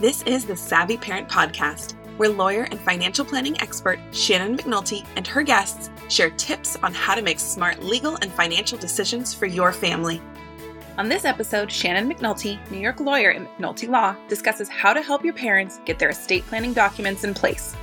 This is the Savvy Parent Podcast, where lawyer and financial planning expert Shannon McNulty and her guests share tips on how to make smart legal and financial decisions for your family. On this episode, Shannon McNulty, New York lawyer at McNulty Law, discusses how to help your parents get their estate planning documents in place.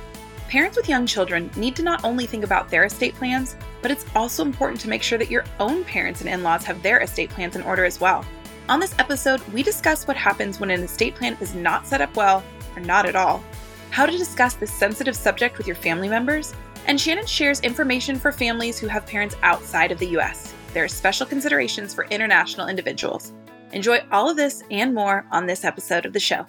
Parents with young children need to not only think about their estate plans, but it's also important to make sure that your own parents and in laws have their estate plans in order as well. On this episode, we discuss what happens when an estate plan is not set up well or not at all, how to discuss this sensitive subject with your family members, and Shannon shares information for families who have parents outside of the US. There are special considerations for international individuals. Enjoy all of this and more on this episode of the show.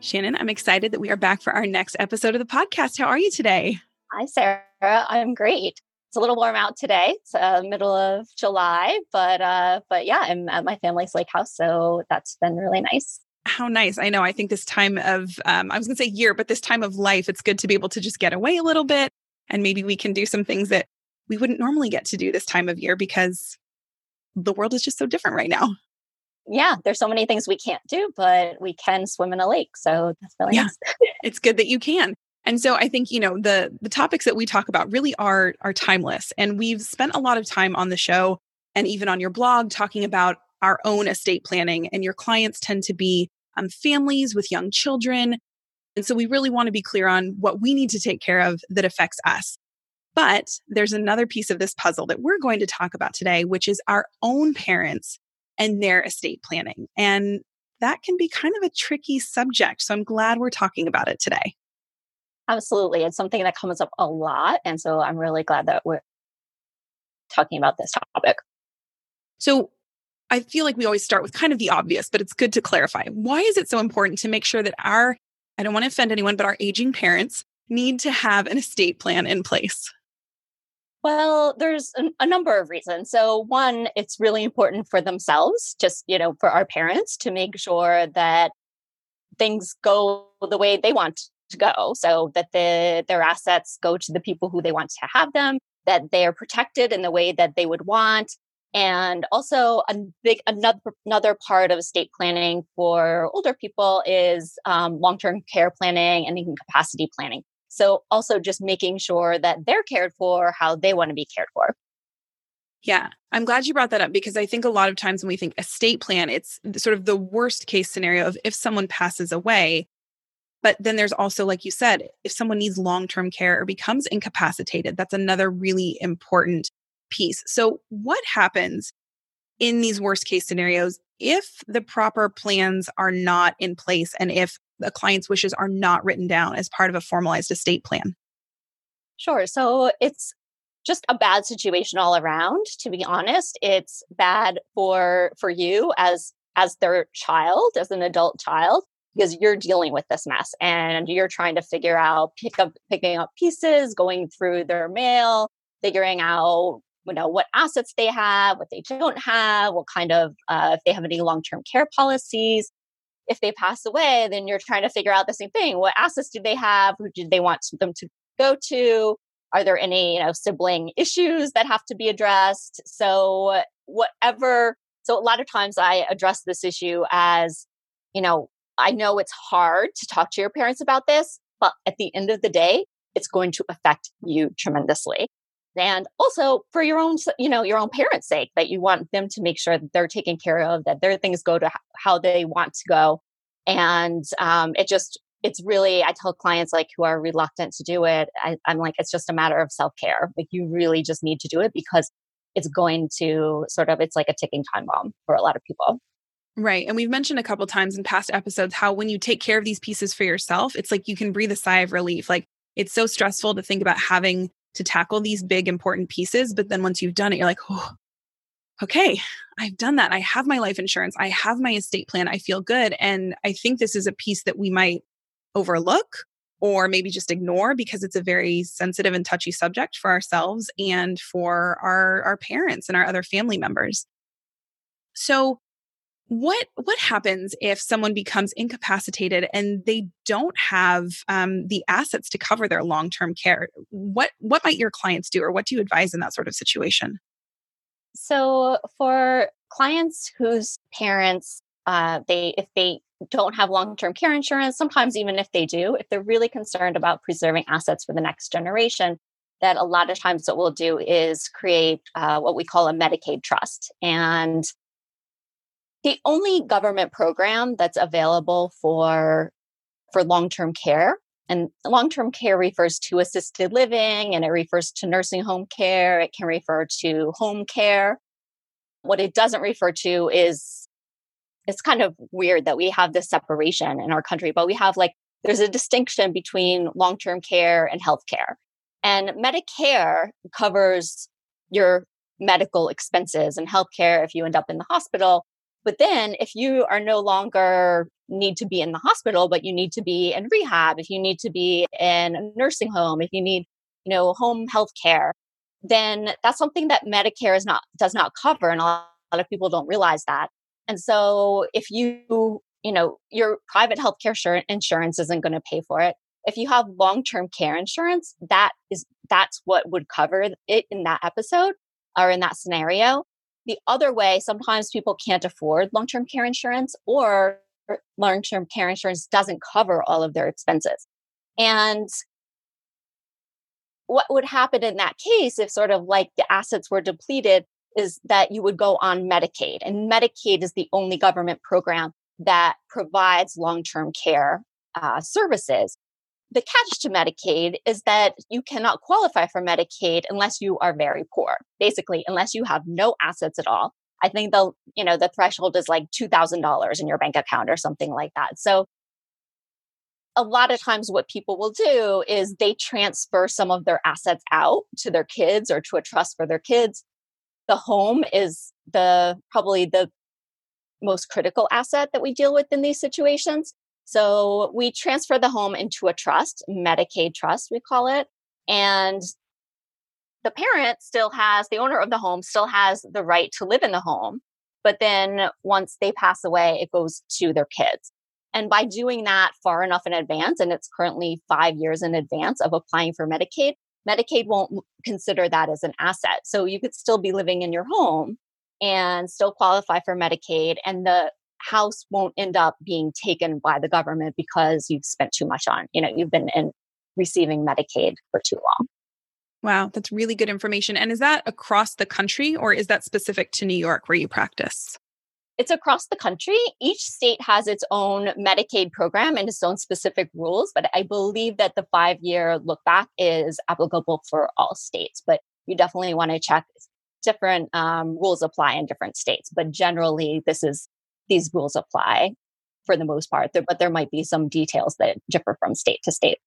Shannon, I'm excited that we are back for our next episode of the podcast. How are you today? Hi, Sarah. I'm great. It's a little warm out today. It's uh, middle of July, but uh, but yeah, I'm at my family's lake house, so that's been really nice. How nice! I know. I think this time of um, I was going to say year, but this time of life, it's good to be able to just get away a little bit, and maybe we can do some things that we wouldn't normally get to do this time of year because the world is just so different right now yeah, there's so many things we can't do, but we can swim in a lake. So that's really yeah. nice. it's good that you can. And so I think, you know, the the topics that we talk about really are are timeless. And we've spent a lot of time on the show and even on your blog talking about our own estate planning. And your clients tend to be um, families with young children. And so we really want to be clear on what we need to take care of that affects us. But there's another piece of this puzzle that we're going to talk about today, which is our own parents and their estate planning. And that can be kind of a tricky subject. So I'm glad we're talking about it today. Absolutely. It's something that comes up a lot. And so I'm really glad that we're talking about this topic. So I feel like we always start with kind of the obvious, but it's good to clarify. Why is it so important to make sure that our, I don't want to offend anyone, but our aging parents need to have an estate plan in place? Well, there's a number of reasons. So, one, it's really important for themselves, just, you know, for our parents to make sure that things go the way they want to go. So that the, their assets go to the people who they want to have them, that they are protected in the way that they would want. And also a big another another part of estate planning for older people is um, long-term care planning and incapacity planning. So also just making sure that they're cared for how they want to be cared for. Yeah, I'm glad you brought that up because I think a lot of times when we think estate plan, it's sort of the worst case scenario of if someone passes away. But then there's also, like you said, if someone needs long term care or becomes incapacitated, that's another really important piece. So, what happens in these worst case scenarios if the proper plans are not in place and if the client's wishes are not written down as part of a formalized estate plan? Sure. So it's just a bad situation all around to be honest it's bad for for you as as their child as an adult child because you're dealing with this mess and you're trying to figure out pick up picking up pieces going through their mail figuring out you know what assets they have what they don't have what kind of uh, if they have any long-term care policies if they pass away, then you're trying to figure out the same thing. What assets do they have? Who do they want them to go to? Are there any, you know, sibling issues that have to be addressed? So whatever. So a lot of times I address this issue as, you know, I know it's hard to talk to your parents about this, but at the end of the day, it's going to affect you tremendously. And also for your own you know your own parents sake that you want them to make sure that they're taken care of that their things go to how they want to go. And um, it just it's really i tell clients like who are reluctant to do it I, i'm like it's just a matter of self-care. Like you really just need to do it because it's going to sort of it's like a ticking time bomb for a lot of people Right. And we've mentioned a couple times in past episodes how when you take care of these pieces for yourself, it's like you can breathe a sigh of relief. Like it's so stressful to think about having to tackle these big important pieces but then once you've done it you're like oh okay i've done that i have my life insurance i have my estate plan i feel good and i think this is a piece that we might overlook or maybe just ignore because it's a very sensitive and touchy subject for ourselves and for our our parents and our other family members so what what happens if someone becomes incapacitated and they don't have um, the assets to cover their long term care? What what might your clients do, or what do you advise in that sort of situation? So for clients whose parents uh, they if they don't have long term care insurance, sometimes even if they do, if they're really concerned about preserving assets for the next generation, that a lot of times what we'll do is create uh, what we call a Medicaid trust. And the only government program that's available for for long-term care and long-term care refers to assisted living and it refers to nursing home care it can refer to home care. What it doesn't refer to is it's kind of weird that we have this separation in our country but we have like there's a distinction between long-term care and healthcare and medicare covers your medical expenses and healthcare if you end up in the hospital but then if you are no longer need to be in the hospital, but you need to be in rehab, if you need to be in a nursing home, if you need, you know, home health care, then that's something that Medicare is not does not cover. And a lot of people don't realize that. And so if you, you know, your private health healthcare insurance isn't going to pay for it. If you have long-term care insurance, that is that's what would cover it in that episode or in that scenario. The other way, sometimes people can't afford long term care insurance or long term care insurance doesn't cover all of their expenses. And what would happen in that case if sort of like the assets were depleted is that you would go on Medicaid. And Medicaid is the only government program that provides long term care uh, services the catch to Medicaid is that you cannot qualify for Medicaid unless you are very poor. Basically, unless you have no assets at all. I think the you know the threshold is like two thousand dollars in your bank account or something like that. So a lot of times what people will do is they transfer some of their assets out to their kids or to a trust for their kids. The home is the probably the most critical asset that we deal with in these situations. So we transfer the home into a trust, Medicaid trust, we call it. And the parent still has, the owner of the home still has the right to live in the home. But then once they pass away, it goes to their kids. And by doing that far enough in advance, and it's currently five years in advance of applying for Medicaid, Medicaid won't consider that as an asset. So you could still be living in your home and still qualify for Medicaid. And the house won't end up being taken by the government because you've spent too much on, you know, you've been in receiving Medicaid for too long. Wow, that's really good information. And is that across the country or is that specific to New York where you practice? It's across the country. Each state has its own Medicaid program and its own specific rules, but I believe that the five year look back is applicable for all states. But you definitely want to check different um, rules apply in different states. But generally, this is these rules apply for the most part, but there might be some details that differ from state to state.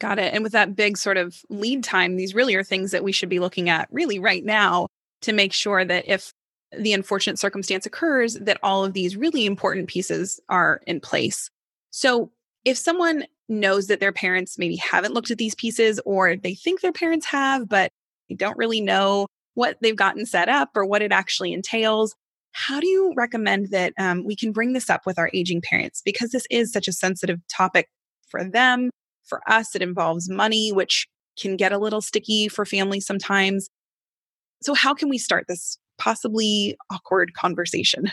Got it. And with that big sort of lead time, these really are things that we should be looking at really right now to make sure that if the unfortunate circumstance occurs, that all of these really important pieces are in place. So if someone knows that their parents maybe haven't looked at these pieces or they think their parents have, but they don't really know what they've gotten set up or what it actually entails, how do you recommend that um, we can bring this up with our aging parents? Because this is such a sensitive topic for them. For us, it involves money, which can get a little sticky for families sometimes. So, how can we start this possibly awkward conversation?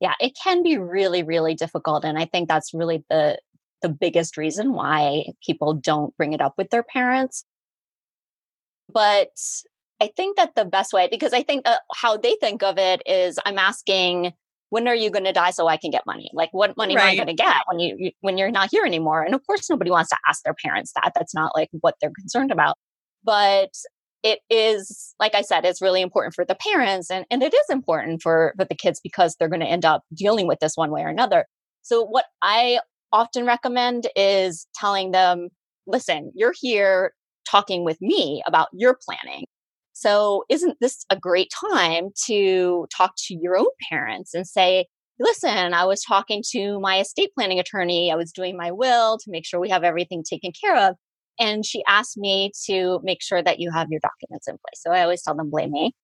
Yeah, it can be really, really difficult. And I think that's really the the biggest reason why people don't bring it up with their parents. But I think that the best way, because I think uh, how they think of it is, I'm asking, when are you going to die so I can get money? Like, what money right. am I going to get when you, when you're not here anymore? And of course, nobody wants to ask their parents that. That's not like what they're concerned about. But it is, like I said, it's really important for the parents, and and it is important for for the kids because they're going to end up dealing with this one way or another. So, what I often recommend is telling them, listen, you're here talking with me about your planning so, isn't this a great time to talk to your own parents and say, listen, I was talking to my estate planning attorney, I was doing my will to make sure we have everything taken care of. And she asked me to make sure that you have your documents in place. So I always tell them, blame me.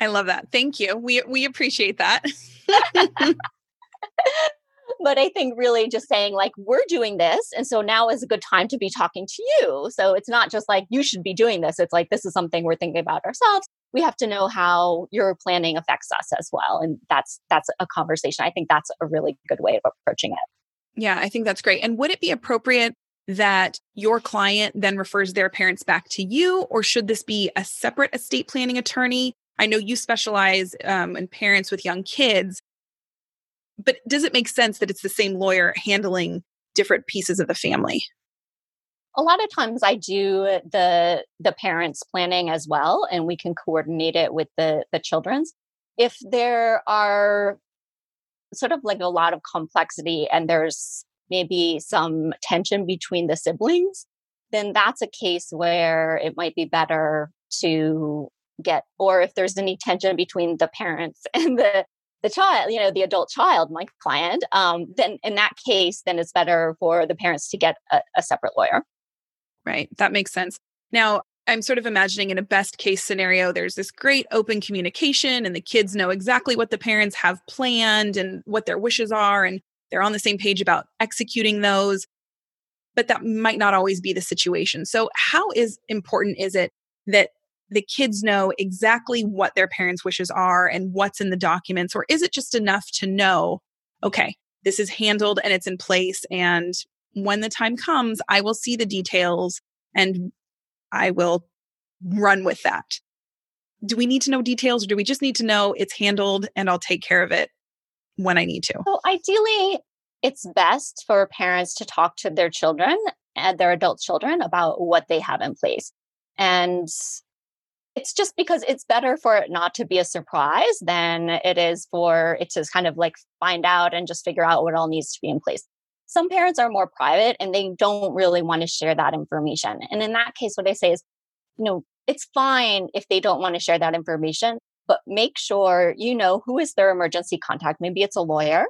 I love that. Thank you. We we appreciate that. but I think really just saying like we're doing this and so now is a good time to be talking to you. So it's not just like you should be doing this. It's like this is something we're thinking about ourselves. We have to know how your planning affects us as well. And that's that's a conversation. I think that's a really good way of approaching it. Yeah i think that's great. And would it be appropriate that your client then refers their parents back to you or should this be a separate estate planning attorney? I know you specialize um, in parents with young kids but does it make sense that it's the same lawyer handling different pieces of the family? A lot of times i do the the parents planning as well and we can coordinate it with the the children's. If there are sort of like a lot of complexity and there's maybe some tension between the siblings then that's a case where it might be better to get or if there's any tension between the parents and the the child, you know, the adult child, my client, um, then in that case, then it's better for the parents to get a, a separate lawyer. Right. That makes sense. Now, I'm sort of imagining in a best case scenario, there's this great open communication, and the kids know exactly what the parents have planned and what their wishes are, and they're on the same page about executing those. But that might not always be the situation. So, how is important is it that the kids know exactly what their parents' wishes are and what's in the documents? Or is it just enough to know, okay, this is handled and it's in place, and when the time comes, I will see the details and I will run with that. Do we need to know details or do we just need to know it's handled and I'll take care of it when I need to? So, ideally, it's best for parents to talk to their children and their adult children about what they have in place. And it's just because it's better for it not to be a surprise than it is for it to kind of like find out and just figure out what all needs to be in place some parents are more private and they don't really want to share that information. And in that case, what I say is, you know, it's fine if they don't want to share that information, but make sure you know who is their emergency contact. Maybe it's a lawyer.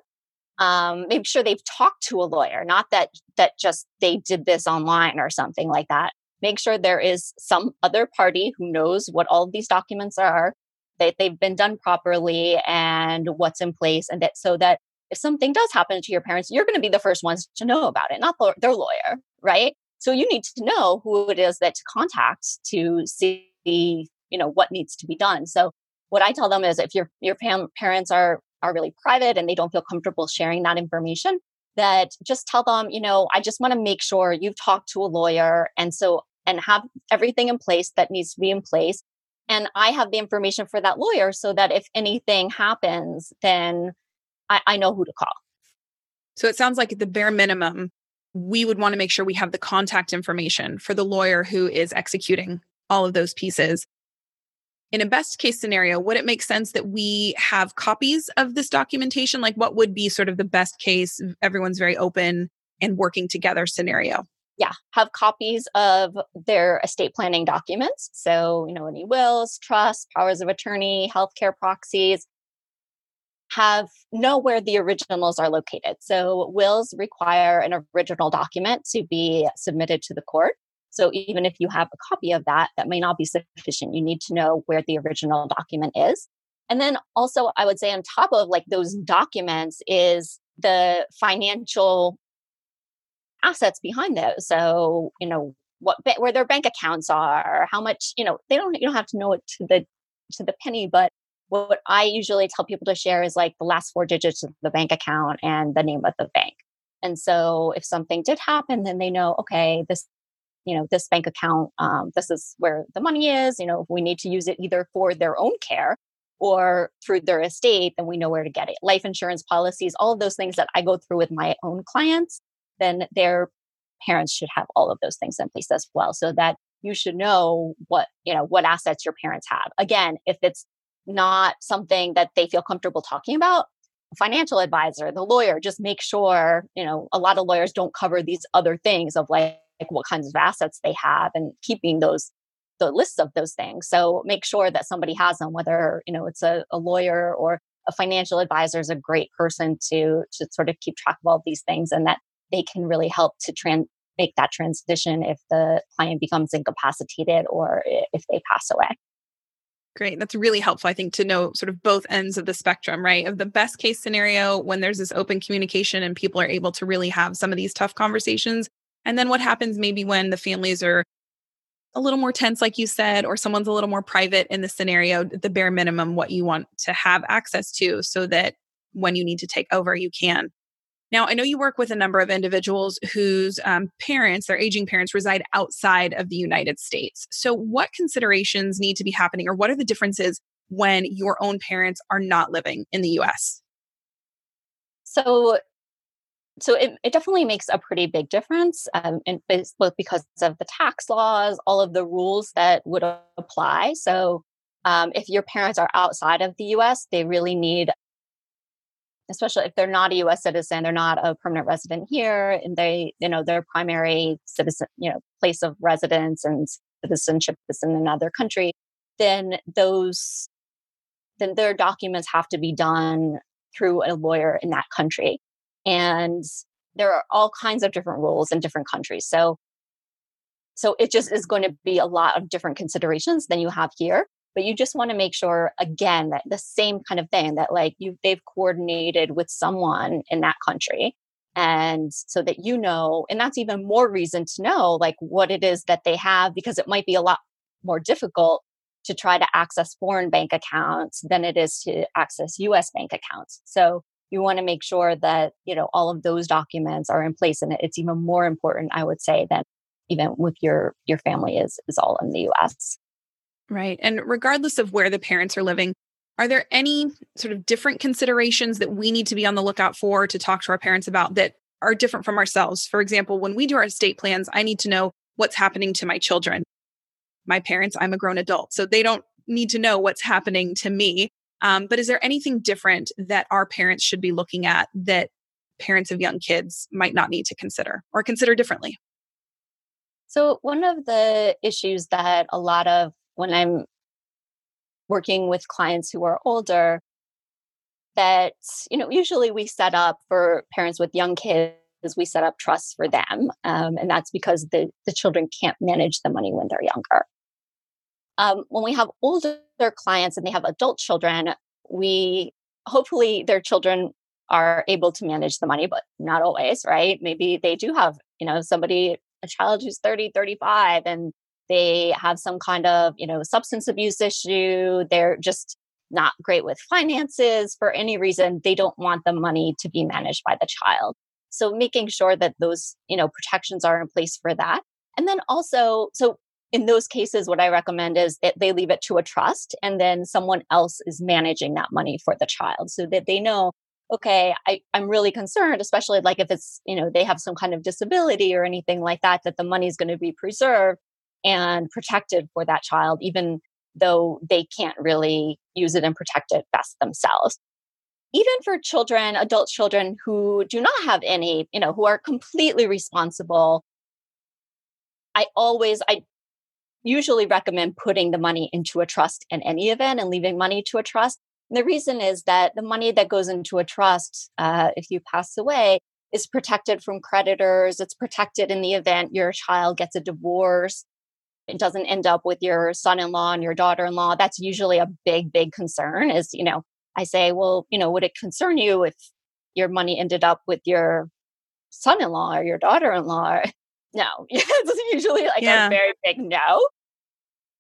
Um, make sure they've talked to a lawyer, not that that just they did this online or something like that. Make sure there is some other party who knows what all of these documents are, that they've been done properly and what's in place, and that so that if something does happen to your parents, you're going to be the first ones to know about it, not their lawyer, right? So you need to know who it is that to contact to see, you know, what needs to be done. So what I tell them is if your your parents are are really private and they don't feel comfortable sharing that information, that just tell them, you know, I just want to make sure you've talked to a lawyer and so and have everything in place that needs to be in place. And I have the information for that lawyer so that if anything happens, then I, I know who to call. So it sounds like at the bare minimum, we would want to make sure we have the contact information for the lawyer who is executing all of those pieces. In a best case scenario, would it make sense that we have copies of this documentation? Like, what would be sort of the best case? Everyone's very open and working together scenario. Yeah, have copies of their estate planning documents. So, you know, any wills, trusts, powers of attorney, healthcare proxies, have know where the originals are located. So wills require an original document to be submitted to the court. So even if you have a copy of that, that may not be sufficient. You need to know where the original document is. And then also I would say on top of like those documents is the financial assets behind those. So, you know, what where their bank accounts are, how much, you know, they don't you don't have to know it to the to the penny, but what I usually tell people to share is like the last four digits of the bank account and the name of the bank. And so if something did happen, then they know, okay, this, you know, this bank account, um, this is where the money is. You know, we need to use it either for their own care or through their estate, then we know where to get it. Life insurance policies, all of those things that I go through with my own clients, then their parents should have all of those things in place as well. So that you should know what, you know, what assets your parents have. Again, if it's not something that they feel comfortable talking about financial advisor the lawyer just make sure you know a lot of lawyers don't cover these other things of like, like what kinds of assets they have and keeping those the lists of those things so make sure that somebody has them whether you know it's a, a lawyer or a financial advisor is a great person to to sort of keep track of all of these things and that they can really help to trans make that transition if the client becomes incapacitated or if they pass away Great. That's really helpful, I think, to know sort of both ends of the spectrum, right? Of the best case scenario when there's this open communication and people are able to really have some of these tough conversations. And then what happens maybe when the families are a little more tense, like you said, or someone's a little more private in the scenario, the bare minimum, what you want to have access to so that when you need to take over, you can. Now, I know you work with a number of individuals whose um, parents, their aging parents, reside outside of the United States. So, what considerations need to be happening, or what are the differences when your own parents are not living in the US? So, so it, it definitely makes a pretty big difference um, in, both because of the tax laws all of the rules that would apply. So um, if your parents are outside of the us they really need especially if they're not a us citizen they're not a permanent resident here and they you know their primary citizen you know place of residence and citizenship is in another country then those then their documents have to be done through a lawyer in that country and there are all kinds of different rules in different countries. So so it just is going to be a lot of different considerations than you have here but you just want to make sure again that the same kind of thing that like you they've coordinated with someone in that country and so that you know and that's even more reason to know like what it is that they have because it might be a lot more difficult to try to access foreign bank accounts than it is to access US bank accounts. So you want to make sure that you know all of those documents are in place and it's even more important i would say than even with your your family is is all in the us right and regardless of where the parents are living are there any sort of different considerations that we need to be on the lookout for to talk to our parents about that are different from ourselves? For example when we do our estate plans i need to know what's happening to my children. My parents i'm a grown adult so they don't need to know what's happening to me um, but is there anything different that our parents should be looking at that parents of young kids might not need to consider or consider differently? So, one of the issues that a lot of when I'm working with clients who are older, that, you know, usually we set up for parents with young kids, we set up trusts for them. Um, and that's because the, the children can't manage the money when they're younger. Um, when we have older clients and they have adult children, we hopefully their children are able to manage the money, but not always, right? Maybe they do have, you know, somebody, a child who's 30, 35, and they have some kind of, you know, substance abuse issue. They're just not great with finances for any reason. They don't want the money to be managed by the child. So making sure that those, you know, protections are in place for that. And then also, so in those cases, what I recommend is that they leave it to a trust and then someone else is managing that money for the child so that they know, okay, I, I'm really concerned, especially like if it's, you know, they have some kind of disability or anything like that, that the money is going to be preserved and protected for that child, even though they can't really use it and protect it best themselves. Even for children, adult children who do not have any, you know, who are completely responsible I always I usually recommend putting the money into a trust in any event and leaving money to a trust. And the reason is that the money that goes into a trust, uh, if you pass away, is protected from creditors. It's protected in the event your child gets a divorce. It doesn't end up with your son in law and your daughter in law. That's usually a big, big concern. Is, you know, I say, well, you know, would it concern you if your money ended up with your son in law or your daughter in law? No, it's usually like yeah. a very big no.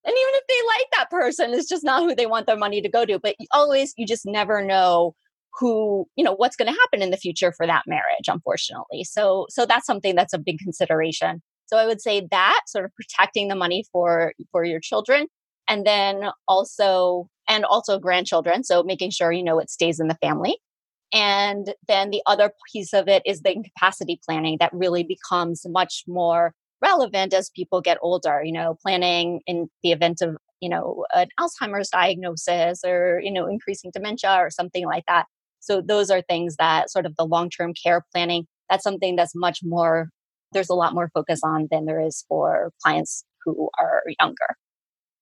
And even if they like that person, it's just not who they want their money to go to. But always, you just never know who, you know, what's going to happen in the future for that marriage, unfortunately. So, so that's something that's a big consideration. So I would say that sort of protecting the money for for your children, and then also and also grandchildren. So making sure you know it stays in the family. And then the other piece of it is the incapacity planning that really becomes much more relevant as people get older, you know, planning in the event of, you know, an Alzheimer's diagnosis or, you know, increasing dementia or something like that. So those are things that sort of the long-term care planning, that's something that's much more there's a lot more focus on than there is for clients who are younger.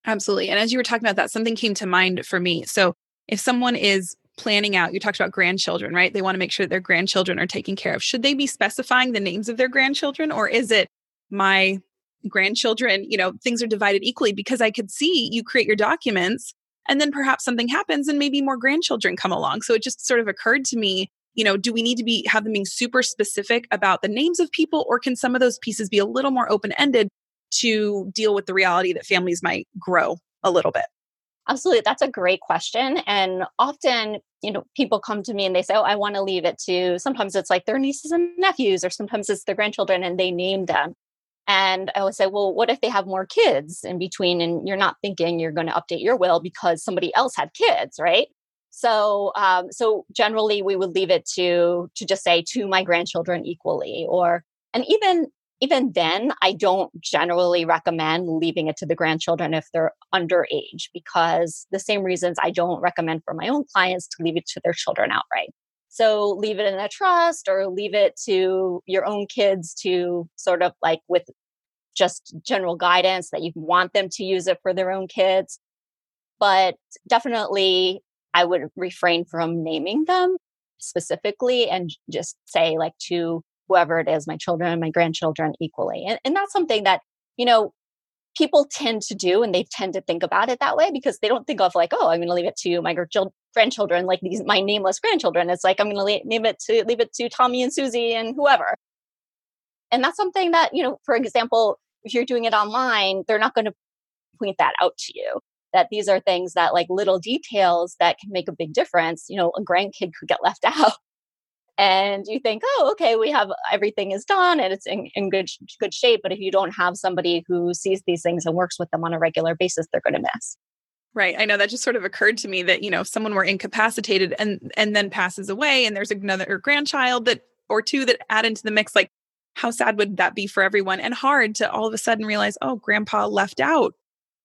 Absolutely. And as you were talking about that, something came to mind for me. So if someone is planning out, you talked about grandchildren, right? They want to make sure that their grandchildren are taken care of. Should they be specifying the names of their grandchildren or is it my grandchildren, you know, things are divided equally because I could see you create your documents and then perhaps something happens and maybe more grandchildren come along. So it just sort of occurred to me, you know, do we need to be have them being super specific about the names of people or can some of those pieces be a little more open-ended to deal with the reality that families might grow a little bit? Absolutely. That's a great question. And often, you know, people come to me and they say, Oh, I want to leave it to sometimes it's like their nieces and nephews, or sometimes it's their grandchildren and they name them. And I would say, Well, what if they have more kids in between and you're not thinking you're going to update your will because somebody else had kids, right? So, um, so generally we would leave it to to just say to my grandchildren equally, or and even even then, I don't generally recommend leaving it to the grandchildren if they're underage because the same reasons I don't recommend for my own clients to leave it to their children outright. So leave it in a trust or leave it to your own kids to sort of like with just general guidance that you want them to use it for their own kids. But definitely, I would refrain from naming them specifically and just say, like, to whoever it is, my children, my grandchildren equally. And, and that's something that, you know, people tend to do and they tend to think about it that way because they don't think of like, oh, I'm going to leave it to my grandchildren, like these, my nameless grandchildren. It's like, I'm going to leave it to, leave it to Tommy and Susie and whoever. And that's something that, you know, for example, if you're doing it online, they're not going to point that out to you that these are things that like little details that can make a big difference. You know, a grandkid could get left out and you think, oh, okay, we have everything is done and it's in, in good good shape. But if you don't have somebody who sees these things and works with them on a regular basis, they're going to miss. Right. I know that just sort of occurred to me that, you know, if someone were incapacitated and and then passes away and there's another grandchild that or two that add into the mix, like how sad would that be for everyone? And hard to all of a sudden realize, oh, grandpa left out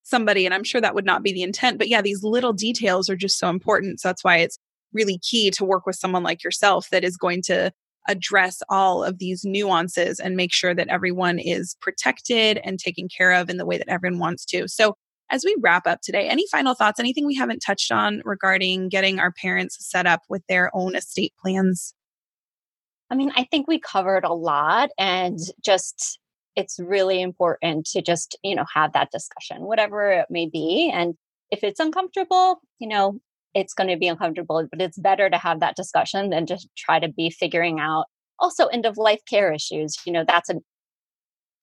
somebody. And I'm sure that would not be the intent. But yeah, these little details are just so important. So that's why it's really key to work with someone like yourself that is going to address all of these nuances and make sure that everyone is protected and taken care of in the way that everyone wants to. So, as we wrap up today, any final thoughts, anything we haven't touched on regarding getting our parents set up with their own estate plans? I mean, I think we covered a lot and just it's really important to just, you know, have that discussion, whatever it may be. And if it's uncomfortable, you know, it's going to be uncomfortable, but it's better to have that discussion than just try to be figuring out also end of life care issues. You know, that's a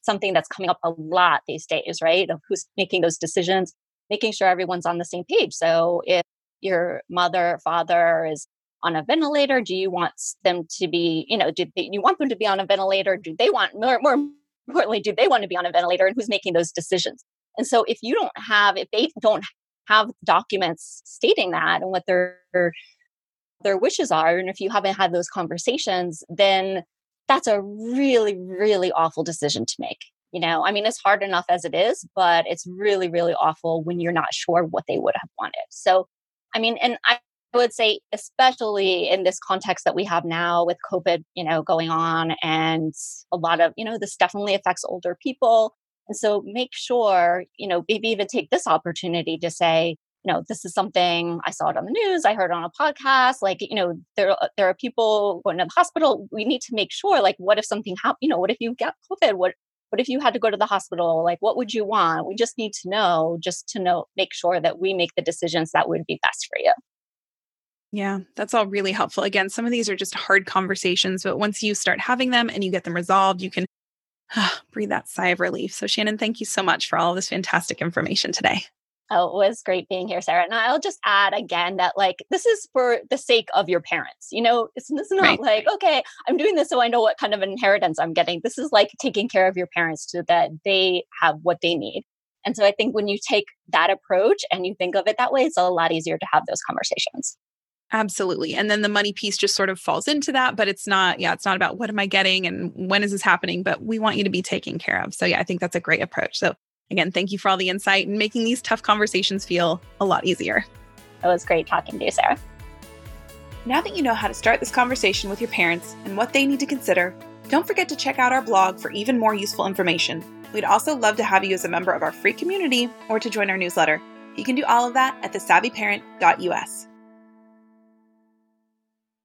something that's coming up a lot these days, right? Of who's making those decisions, making sure everyone's on the same page. So if your mother, father is on a ventilator, do you want them to be, you know, do they, you want them to be on a ventilator? Do they want more, more importantly, do they want to be on a ventilator and who's making those decisions? And so if you don't have, if they don't have documents stating that and what their their wishes are and if you haven't had those conversations then that's a really really awful decision to make you know? I mean it's hard enough as it is but it's really really awful when you're not sure what they would have wanted. So i mean and i would say especially in this context that we have now with covid you know going on and a lot of you know this definitely affects older people and so make sure, you know, maybe even take this opportunity to say, you know, this is something I saw it on the news, I heard on a podcast. Like, you know, there uh, there are people going to the hospital. We need to make sure, like, what if something happened? You know, what if you get COVID? What what if you had to go to the hospital? Like, what would you want? We just need to know, just to know, make sure that we make the decisions that would be best for you. Yeah, that's all really helpful. Again, some of these are just hard conversations, but once you start having them and you get them resolved, you can breathe that sigh of relief. So, Shannon, thank you so much for all this fantastic information today. Oh, it was great being here, Sarah. And I'll just add again that, like, this is for the sake of your parents. You know, it's, it's not right. like, okay, I'm doing this so I know what kind of inheritance I'm getting. This is like taking care of your parents so that they have what they need. And so I think when you take that approach and you think of it that way, it's a lot easier to have those conversations. Absolutely. And then the money piece just sort of falls into that, but it's not, yeah, it's not about what am I getting and when is this happening, but we want you to be taken care of. So, yeah, I think that's a great approach. So, again, thank you for all the insight and making these tough conversations feel a lot easier. It was great talking to you, Sarah. Now that you know how to start this conversation with your parents and what they need to consider, don't forget to check out our blog for even more useful information. We'd also love to have you as a member of our free community or to join our newsletter. You can do all of that at thesavvyparent.us.